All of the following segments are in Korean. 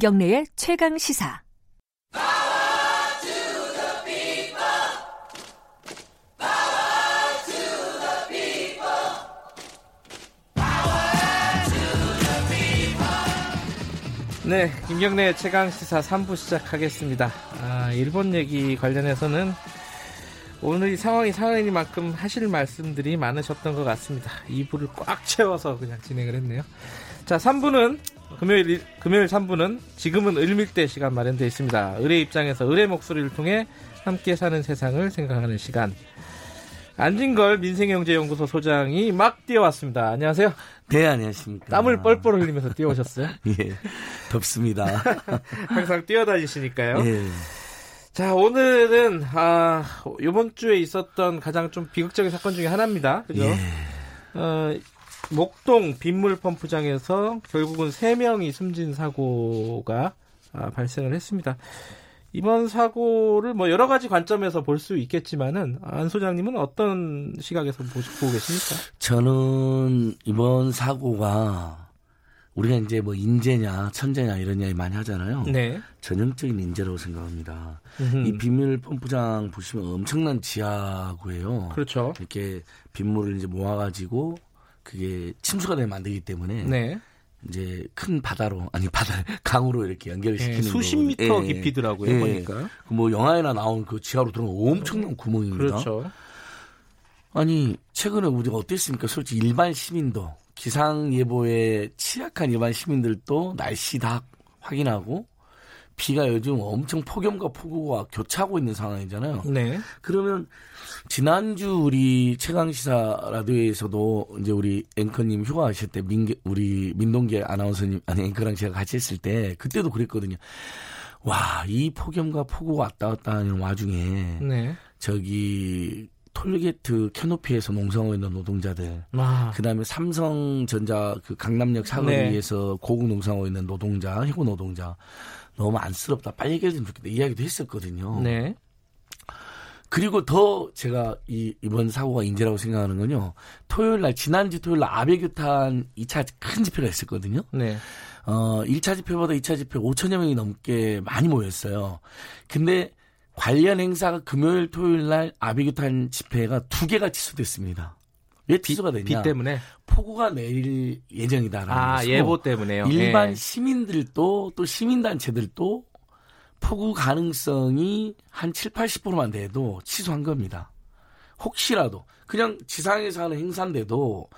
김경래의 최강 시사. 네, 김경래 최강 시사 3부 시작하겠습니다. 아, 일본 얘기 관련해서는 오늘 이 상황이 상황이니만큼 하실 말씀들이 많으셨던 것 같습니다. 2부를 꽉 채워서 그냥 진행을 했네요. 자, 3부는 금요일 금요일 3부는 지금은 을밀대 시간 마련되어 있습니다. 을의 입장에서 을의 목소리를 통해 함께 사는 세상을 생각하는 시간. 안진걸 민생경제연구소 소장이 막 뛰어왔습니다. 안녕하세요. 네, 안녕하십니까. 땀을 뻘뻘 흘리면서 뛰어오셨어요? 예, 덥습니다. 항상 뛰어다니시니까요. 예. 자, 오늘은, 아, 요번 주에 있었던 가장 좀 비극적인 사건 중에 하나입니다. 그죠? 예. 어, 목동 빗물 펌프장에서 결국은 3명이 숨진 사고가 아, 발생을 했습니다. 이번 사고를 뭐 여러 가지 관점에서 볼 수 있겠지만은 안 소장님은 어떤 시각에서 보고 계십니까? 저는 이번 사고가 우리가 이제 뭐 인재냐 천재냐 이런 이야기 많이 하잖아요. 네. 전형적인 인재라고 생각합니다. 음흠. 이 빗물 펌프장 보시면 엄청난 지하고요. 그렇죠. 이렇게 빗물을 이제 모아가지고 그게 침수가 되면 안 되기 때문에 네. 이제 큰 바다로 아니 바다 강으로 이렇게 연결시키는 예, 수십 거거든요. 미터 예, 깊이더라고요, 예. 보니까. 그뭐 영화에나 나온 그 지하로 들어가면 엄청난 구멍입니다. 그렇죠. 아니 최근에 우리가 어땠습니까? 솔직히 일반 시민도 기상 예보에 취약한 일반 시민들도 날씨 다 확인하고 비가 요즘 엄청 폭염과 폭우가 교차하고 있는 상황이잖아요. 네. 그러면 지난주 우리 최강 시사 라디오에서도 이제 우리 앵커님 휴가하실 때 민계, 우리 민동계 아나운서님 아니 앵커랑 제가 같이 했을 때 그때도 그랬거든요. 와 이 폭염과 폭우가 왔다 갔다 하는 와중에 네. 저기 톨게이트 캐노피에서 농성하고 있는 노동자들 아, 그다음에 삼성전자 그 강남역 사거리에서 고국 농성하고 있는 노동자 해고 노동자 너무 안쓰럽다 빨리 해결됐으면 좋겠다 이야기도 했었거든요. 네. 그리고 더 제가 이, 이번 사고가 인재라고 생각하는 건요. 토요일 날, 지난주 토요일 날 아베규탄 2차 큰 집회가 있었거든요. 네. 어, 1차 집회보다 2차 집회 5천여 명이 넘게 많이 모였어요. 근데 관련 행사가 금요일, 토요일 날 아베규탄 집회가 두 개가 취소됐습니다. 왜 취소가 되냐? 비 때문에. 폭우가 내릴 예정이다라는 아, 예보 때문에요. 일반 예. 시민들도 또 시민 단체들도 폭우 가능성이 한 7, 80%만 돼도 취소한 겁니다. 혹시라도 그냥 지상에서 하는 행사인데도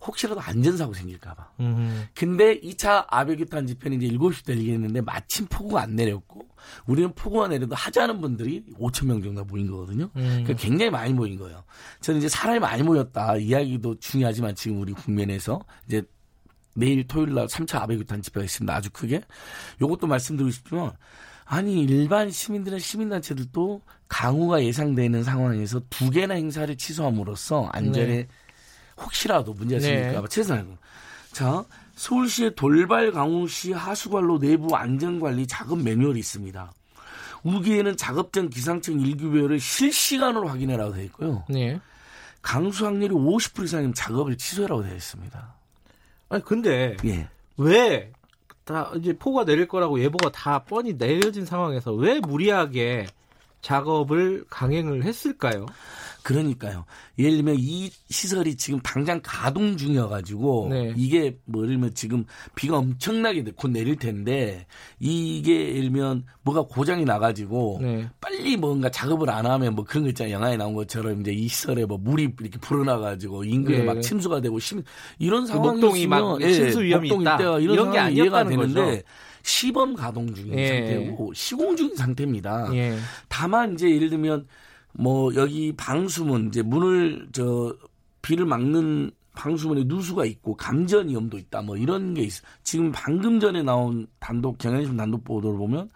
혹시라도 안전사고 생길까봐. 음, 근데 2차 아베규탄 집회는 이제 7시 열리겠는데 마침 폭우가 안 내렸고 우리는 폭우가 내려도 하자는 분들이 5천 명 정도 모인 거거든요. 음. 그러니까 굉장히 많이 모인 거예요. 저는 이제 사람이 많이 모였다 이야기도 중요하지만 지금 우리 국면에서 이제 내일 토요일 날 3차 아베규탄 집회가 있습니다. 아주 크게. 요것도 말씀드리고 싶지만 아니 일반 시민들은 시민단체들도 강우가 예상되는 상황에서 두 개나 행사를 취소함으로써 안전에 네. 혹시라도 문제가 생길까 봐 네. 최선을 다하고. 자, 서울시의 돌발 강우시 하수관로 내부 안전관리 작업 매뉴얼이 있습니다. 우기에는 작업 전 기상청 일규별을 실시간으로 확인해라고 되어 있고요. 네. 강수 확률이 50% 이상이면 작업을 취소해라고 되어 있습니다. 아니, 근데 예. 왜 다 이제 폭우가 내릴 거라고 예보가 다 뻔히 내려진 상황에서 왜 무리하게 작업을 강행을 했을까요? 그러니까요. 예를 들면 이 시설이 지금 당장 가동 중이어가지고 네. 이게 뭐 예를 들면 지금 비가 엄청나게 곧 내릴 텐데 이게 예를 들면 뭐가 고장이 나가지고 네. 빨리 뭔가 작업을 안 하면 뭐 그런 거 있잖아요. 영화에 나온 것처럼 이제 이 시설에 뭐 물이 이렇게 불어나가지고 인근에 네. 막 침수가 되고 심 이런 그 상황이 목동이 막 있으면 침수 위험이 있다. 일대가 이런, 이런 게 아니었다는 되는데 거죠. 시범 가동 중인 예. 상태고 시공 중인 상태입니다. 예. 다만 이제 예를 들면 뭐 여기 방수문 이제 문을 저 비를 막는 방수문에 누수가 있고 감전 위험도 있다 뭐 이런 게 있어. 지금 방금 전에 나온 단독 경향신문 단독 보도를 보면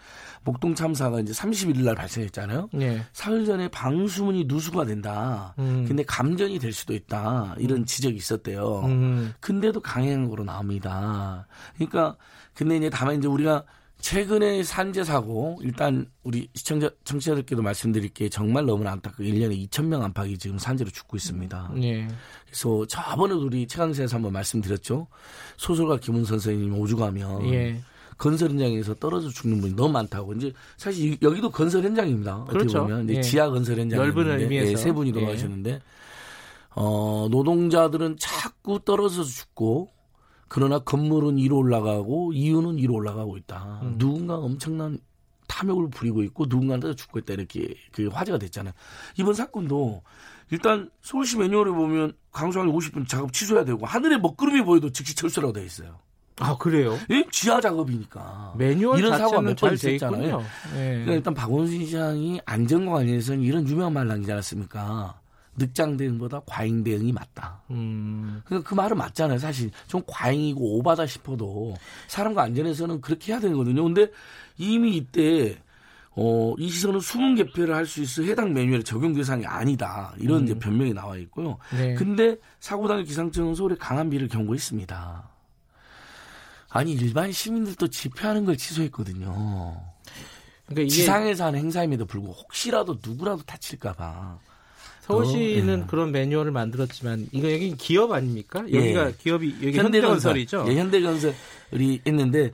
목동 참사가 이제 31일 날 발생했잖아요. 예. 사흘 전에 방수문이 누수가 된다. 음. 근데 감전이 될 수도 있다. 이런 지적이 있었대요. 음. 근데도 강행한 거로 나옵니다. 그러니까 근데 이제 다만 이제 우리가 최근에 산재 사고 일단 우리 시청자 청취자들께도 말씀드릴 게 정말 너무나 안타깝고 1년에 2천 명 안팎이 지금 산재로 죽고 있습니다. 예. 그래서 저번에도 우리 최강세에서 한번 말씀드렸죠. 소설가 김훈 선생님 오죽하면 예. 건설 현장에서 떨어져 죽는 분이 너무 많다고. 이제 사실 여기도 건설 현장입니다. 그렇죠. 어떻게 보면 이제 예. 지하 건설 현장 넓은 의미에서. 예, 세 분이 예. 돌아가셨는데 어, 노동자들은 자꾸 떨어져서 죽고 그러나 건물은 위로 올라가고 이유는 위로 올라가고 있다. 음. 누군가 엄청난 탐욕을 부리고 있고 누군가한테 죽고 있다 이렇게 그 화제가 됐잖아요. 이번 사건도 일단 서울시 매뉴얼에 보면 강수항이 50분 작업 취소해야 되고 하늘에 먹구름이 보여도 즉시 철수라고 되어 있어요. 아 그래요? 이 지하 작업이니까 매뉴얼 이런 사고가 자체는 몇번잘돼 있었잖아요. 예. 그러니까 일단 박원순 시장이 안전과 관련해서는 이런 유명한 말 남기지 않았습니까? 늑장 대응보다 과잉 대응이 맞다. 음, 그러니까 그 말은 맞잖아요. 사실 좀 과잉이고 오바다 싶어도 사람과 안전에서는 그렇게 해야 되거든요. 근데 이미 이때 어, 이 시설은 수문 개폐를 할 수 있어 해당 매뉴얼의 적용 대상이 아니다. 이런 음. 이제 변명이 나와 있고요. 네. 근데 사고 당일 기상청은 서울에 강한 비를 경고했습니다. 아니 일반 시민들도 집회하는 걸 취소했거든요. 그러니까 지상에서 하는 행사임에도 불구하고 혹시라도 누구라도 다칠까봐. 서울시는 어, 예. 그런 매뉴얼을 만들었지만 이거 여기 기업 아닙니까? 여기가 예. 기업이 여기 현대건설이죠. 예, 현대건설이 있는데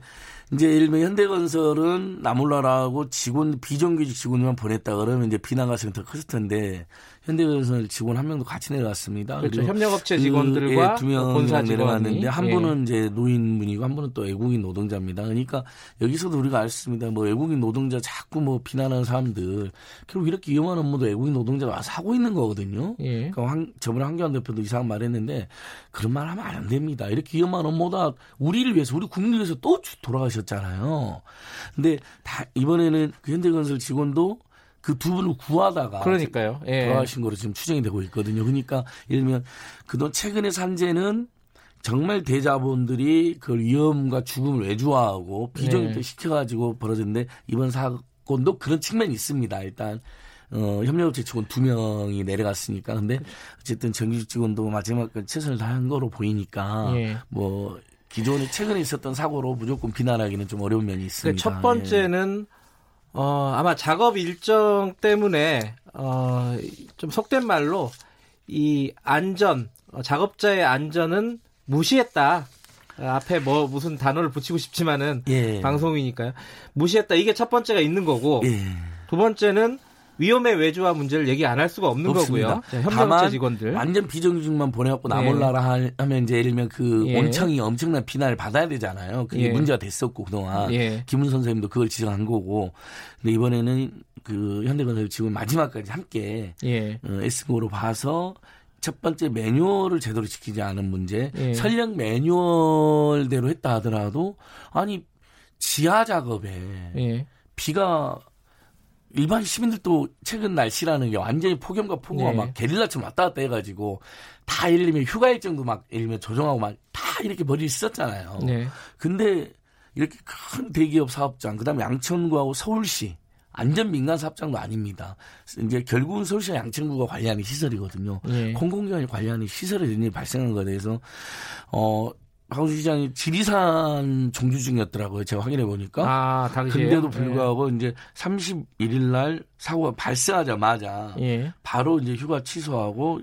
이제 예를 들면 현대건설은 나몰라라고 직원 비정규직 직원만 보냈다 그러면 이제 비난 가능성이 더 컸을 텐데 현대건설 직원 한 명도 같이 내려갔습니다. 그렇죠. 협력업체 그, 직원들과 예, 두 명이 본사 내려갔는데 한 예. 분은 이제 노인분이고 한 분은 또 외국인 노동자입니다. 그러니까 여기서도 우리가 알수 있습니다. 뭐 외국인 노동자 자꾸 뭐 비난하는 사람들 결국 이렇게 위험한 업무도 외국인 노동자가 와서 하고 있는 거거든요. 예. 그러니까 황, 저번에 한교안 대표도 이상한 말 했는데 그런 말 하면 안 됩니다. 이렇게 위험한 업무다 우리를 위해서 우리 국민을 위해서 또 돌아가셨잖아요. 근데 다 이번에는 그 현대건설 직원도 그 두 분을 구하다가 그러니까요. 예. 돌아가신 거로 지금 추정이 되고 있거든요. 그러니까 예를 들면 그동안 최근의 산재는 정말 대자본들이 그 위험과 죽음을 외주화하고 비정규직 네. 시켜가지고 벌어졌는데 이번 사건도 그런 측면이 있습니다. 일단 어, 협력업체 직원 두 명이 내려갔으니까 근데 어쨌든 정규직 직원도 마지막까지 최선을 다한 거로 보이니까 예. 뭐 기존에 최근에 있었던 사고로 무조건 비난하기는 좀 어려운 면이 그 있습니다. 첫 번째는 어, 아마 작업 일정 때문에 어, 좀 속된 말로 이 안전 어, 작업자의 안전은 무시했다. 어, 앞에 뭐 무슨 단어를 붙이고 싶지만은 예. 예. 방송이니까요. 무시했다. 이게 첫 번째가 있는 거고 예. 두 번째는 위험의 외주화 문제를 얘기 안 할 수가 없는 없습니다. 거고요. 다만 직원들. 완전 비정규직만 보내갖고 네. 나몰라라 하- 하면 이제 예를 들면 그 예. 온청이 엄청난 비난을 받아야 되잖아요. 그게 예. 문제가 됐었고 그동안 예. 김은 선생님도 그걸 지적한 거고. 근데 이번에는 그 현대건설 직원 마지막까지 함께 예. 어, 애쓰고로 봐서 첫 번째 매뉴얼을 제대로 지키지 않은 문제. 예. 설령 매뉴얼대로 했다 하더라도 아니 지하 작업에 예. 비가 일반 시민들도 최근 날씨라는 게 완전히 폭염과 폭우가 네. 막 게릴라처럼 왔다 갔다 해가지고 다 예를 들면 휴가 일정도 막 예를 들면 조정하고 막 다 이렇게 머리를 썼잖아요. 네. 근데 이렇게 큰 대기업 사업장, 그 다음에 양천구하고 서울시 안전 민간 사업장도 아닙니다. 이제 결국은 서울시와 양천구가 관리하는 시설이거든요. 예. 공공기관이 관리하는 시설에 이런 일이 발생한 거에 대해서 어 박원순 시장이 지리산 종주 중이었더라고요. 제가 확인해 보니까. 아, 당시에 근데도 불구하고 이제 31일 날 사고가 발생하자마자 예. 바로 이제 휴가 취소하고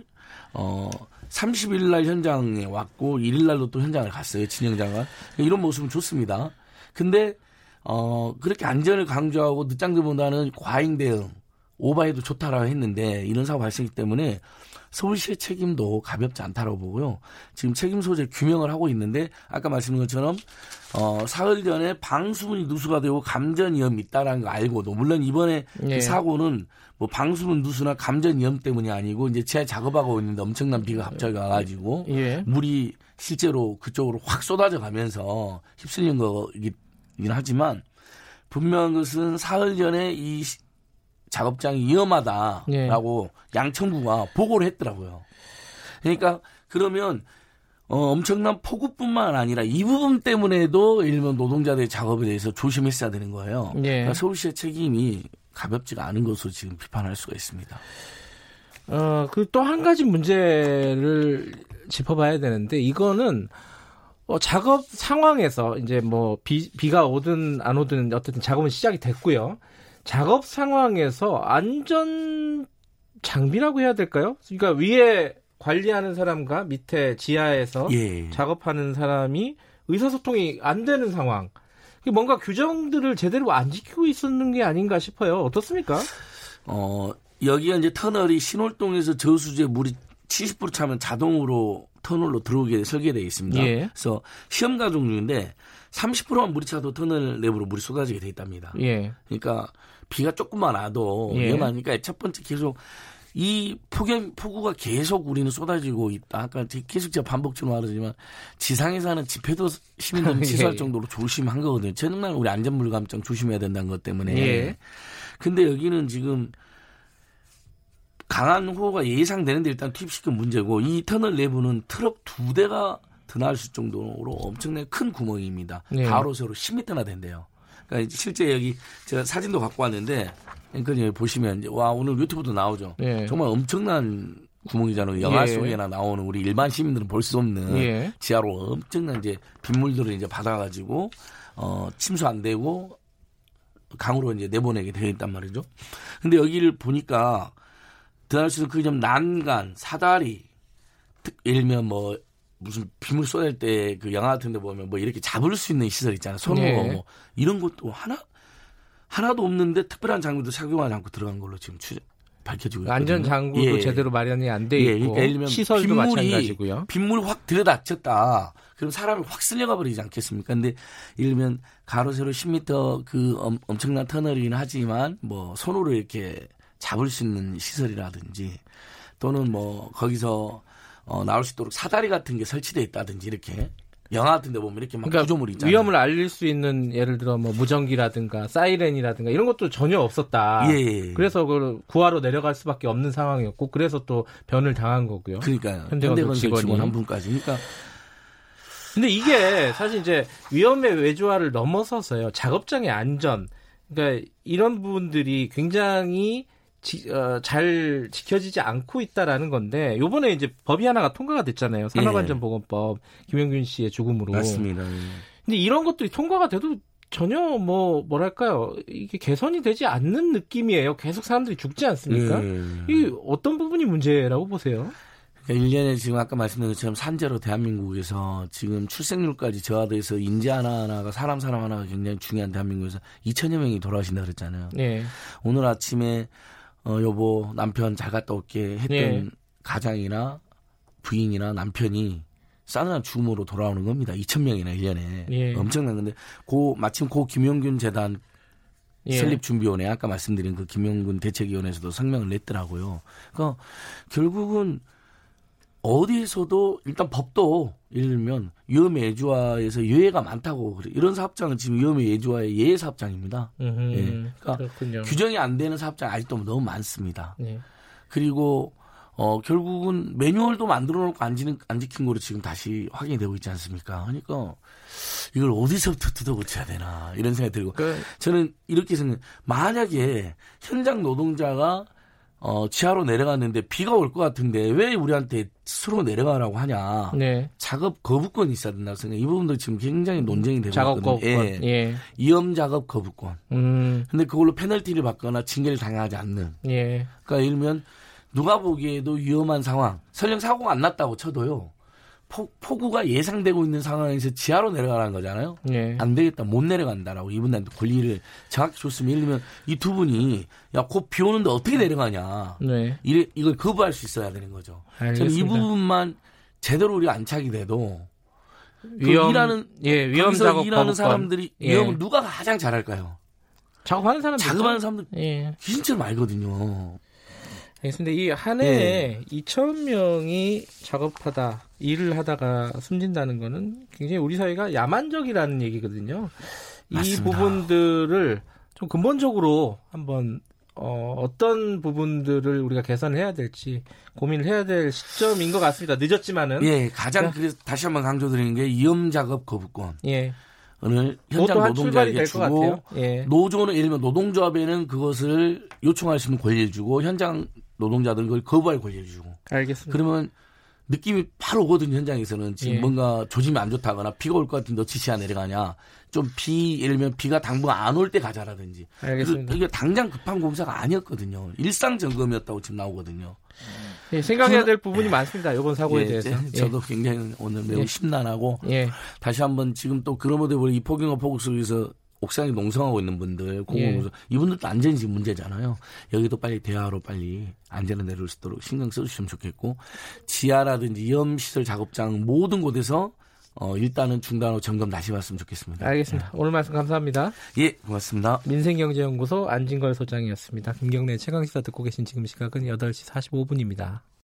어 30일 날 현장에 왔고 1일 날로 또 현장을 갔어요. 진영장관. 이런 모습은 좋습니다. 근데 어 그렇게 안전을 강조하고 늦장들보다는 과잉 대응 오바해도 좋다라고 했는데 이런 사고 발생했기 때문에 서울시의 책임도 가볍지 않다라고 보고요. 지금 책임 소재 규명을 하고 있는데 아까 말씀드린 것처럼 어 사흘 전에 방수문이 누수가 되고 감전 위험이 있다라는 거 알고도 물론 이번에 예. 그 사고는 뭐 방수문 누수나 감전 위험 때문이 아니고 이제 지하 작업하고 있는데 엄청난 비가 갑자기 와가지고 예. 물이 실제로 그쪽으로 확 쏟아져 가면서 휩쓸린 거이긴 하지만 분명한 것은 사흘 전에 이 시- 작업장이 위험하다라고 양천구가 보고를 했더라고요. 그러니까 그러면 어, 엄청난 폭우뿐만 아니라 이 부분 때문에도 일본 노동자들의 작업에 대해서 조심했어야 되는 거예요. 예. 그러니까 서울시의 책임이 가볍지가 않은 것으로 지금 비판할 수가 있습니다. 어, 그 또 한 가지 문제를 짚어봐야 되는데 이거는 어, 작업 상황에서 이제 뭐 비, 비가 오든 안 오든 어쨌든 작업은 시작이 됐고요. 작업 상황에서 안전 장비라고 해야 될까요? 그러니까 위에 관리하는 사람과 밑에 지하에서 예. 작업하는 사람이 의사소통이 안 되는 상황. 뭔가 규정들을 제대로 안 지키고 있었는 게 아닌가 싶어요. 어떻습니까? 어, 여기가 이제 터널이 신월동에서 저수지에 물이 70% 차면 자동으로 터널로 들어오게 설계되어 있습니다. 예. 그래서 시험 가중 중인데 30%만 물이 차도 터널 내부로 물이 쏟아지게 돼 있답니다. 예. 그러니까 비가 조금만 와도 예. 위험하니까 첫 번째 계속 이 폭염 폭우가 계속 우리는 쏟아지고 있다. 아까 계속 제가 반복적으로 말하지만 지상에서 하는 집회도 시민들은 예. 취소할 정도로 조심한 거거든요. 정말 우리 안전물 감정 조심해야 된다는 것 때문에. 예. 근데 여기는 지금 강한 호우가 예상되는데 일단 투입시킨 문제고 이 터널 내부는 트럭 두 대가 드나들 정도로 엄청나게 큰 구멍입니다. 예. 가로 세로 10m나 된대요. 그러니까 실제 여기 제가 사진도 갖고 왔는데 앵커님 여기 보시면 와 오늘 유튜브도 나오죠. 예. 정말 엄청난 구멍이잖아요. 영화 예. 속에나 나오는 우리 일반 시민들은 볼 수 없는 예. 지하로 엄청난 이제 빗물들을 이제 받아가지고 어 침수 안 되고 강으로 이제 내보내게 되어 있단 말이죠. 근데 여기를 보니까 드날 수 있는 그좀 난간, 사다리, 특- 예를 들면 뭐 무슨 빗물 쏟을 때그 영화 같은 데 보면 뭐 이렇게 잡을 수 있는 시설 있잖아요. 손으로 예. 뭐 이런 것도 하나 하나도 없는데 특별한 장비도 착용하지 않고 들어간 걸로 지금 추, 밝혀지고 있거든요. 안전 장구도 예. 제대로 마련이 안돼 예, 있고 그러니까 예를 들면 시설도 빗물이 마찬가지고요. 빗물 확 들여닥쳤다. 그럼 사람이 확 쓸려가 버리지 않겠습니까? 근데 예를 들면 가로 세로 10m 그 엄, 엄청난 터널이긴 하지만 뭐 손으로 이렇게 잡을 수 있는 시설이라든지 또는 뭐 거기서 어, 나올 수 있도록 사다리 같은 게 설치돼 있다든지 이렇게 영화 같은 데 보면 이렇게 막 그러니까 구조물이 있잖아요. 위험을 알릴 수 있는 예를 들어 뭐 무전기라든가 사이렌이라든가 이런 것도 전혀 없었다. 예, 예. 그래서 그 구하러 내려갈 수밖에 없는 상황이었고 그래서 또 변을 당한 거고요. 그러니까요. 현대건설 직원이. 직원 한 분까지. 그러니까 근데 이게 사실 이제 위험의 외주화를 넘어서서요. 작업장의 안전. 그러니까 이런 부분들이 굉장히 지- 어, 잘 지켜지지 않고 있다라는 건데 요번에 이제 법이 하나가 통과가 됐잖아요. 산업안전보건법 김영균 씨의 죽음으로. 맞습니다. 예. 근데 이런 것들이 통과가 돼도 전혀 뭐 뭐랄까요 이게 개선이 되지 않는 느낌이에요. 계속 사람들이 죽지 않습니까? 예. 이 어떤 부분이 문제라고 보세요? 그러니까 1년에 지금 아까 말씀드린 것처럼 산재로 대한민국에서 지금 출생률까지 저하돼서 인재 하나하나가 사람 사람 하나가 굉장히 중요한 대한민국에서 2천여 명이 돌아가신다 그랬잖아요. 네, 오늘 아침에 어 여보 남편 잘 갔다 올게 했던 예. 가장이나 부인이나 남편이 싸늘한 죽음으로 돌아오는 겁니다. 2천 명이나 1년에 예. 엄청난 건데 고 마침 고 김용균 재단 예. 설립 준비원회 아까 말씀드린 그 김용균 대책위원회에서도 성명을 냈더라고요. 그러니까 결국은 어디에서도 일단 법도 예를 들면 위험의 예주화에서 예외가 많다고 그래. 이런 사업장은 지금 위험의 예주화의 예외 사업장입니다. 음흠, 예. 그러니까 그렇군요. 규정이 안 되는 사업장 아직도 너무 많습니다. 네. 그리고 어 결국은 매뉴얼도 만들어 놓고 안, 지는, 안 지킨 거로 지금 다시 확인이 되고 있지 않습니까? 그러니까 이걸 어디서부터 뜯어 고쳐야 되나 이런 생각이 들고 그, 저는 이렇게 생각 만약에 현장 노동자가 어 지하로 내려갔는데 비가 올 것 같은데 왜 우리한테 스스로 내려가라고 하냐 네. 작업 거부권이 있어야 된다고 생각해요. 이 부분도 지금 굉장히 논쟁이 되고 작업 있거든요. 거부권. 예. 예. 위험 작업 거부권. 음. 근데 그걸로 페널티를 받거나 징계를 당하지 않는 예. 그러니까 예를 들면 누가 보기에도 위험한 상황, 설령 사고가 안 났다고 쳐도요. 폭, 폭우가 예상되고 있는 상황에서 지하로 내려가라는 거잖아요. 예. 안 되겠다, 못 내려간다라고 이분한테 권리를 정확히 줬으면 예를 들면 이 두 분이 야, 곧 비 오는데 어떻게 내려가냐. 네. 이래, 이걸 거부할 수 있어야 되는 거죠. 저는 이 알겠습니다. 부분만 제대로 우리가 안착이 돼도 그 위험 일하는 예, 위험 작업 일하는. 사람들이 예. 위험을 누가 가장 잘할까요? 작업하는 사람들 작업하는 사람들 예. 귀신처럼 알거든요. 알겠습니다. 이 한 해에 2천 명이 작업하다 일을 하다가 숨진다는 거는 굉장히 우리 사회가 야만적이라는 얘기거든요. 이 맞습니다. 부분들을 좀 근본적으로 한번 어, 어떤 부분들을 우리가 개선해야 될지 고민을 해야 될 시점인 것 같습니다. 늦었지만은 예, 가장 네. 그래서 다시 한번 강조드리는 게 위험 작업 거부권을 예, 현장 한 출발이 노동자에게 주고. 예, 노조는 예를 들면 노동조합에는 그것을 요청할 수 있는 권리를 주고 현장 노동자들은 그걸 거부할 권리를 주고 알겠습니다. 그러면 느낌이 바로 오거든요 현장에서는 지금 예. 뭔가 조짐이 안 좋다거나 비가 올 것 같은데 어찌 지하 내려가냐 좀 비 예를 들면 비가 당분 안올 때 가자라든지 알겠습니다. 그- 이게 당장 급한 공사가 아니었거든요 일상 점검이었다고 지금 나오거든요 예, 생각해야 될 부분이 많습니다. 이번 사고에 예, 대해서. 예, 저도 굉장히 오늘 매우 예. 심란하고 예. 다시 한번 지금 또 그로모데보리 이 폭염과 폭우 속에서 옥상에 농성하고 있는 분들, 공공 예. 농성 이분들도 안전이 지금 문제잖아요. 여기도 빨리 대화로 빨리 안전을 내릴 수 있도록 신경 써주시면 좋겠고 지하라든지 위험 시설 작업장 모든 곳에서 어, 일단은 중단하고 점검 다시 봤으면 좋겠습니다. 알겠습니다. 오늘 말씀 감사합니다. 예, 고맙습니다. 민생경제연구소 안진걸 소장이었습니다. 김경래 최강시사 듣고 계신 지금 시각은 8시 45분입니다.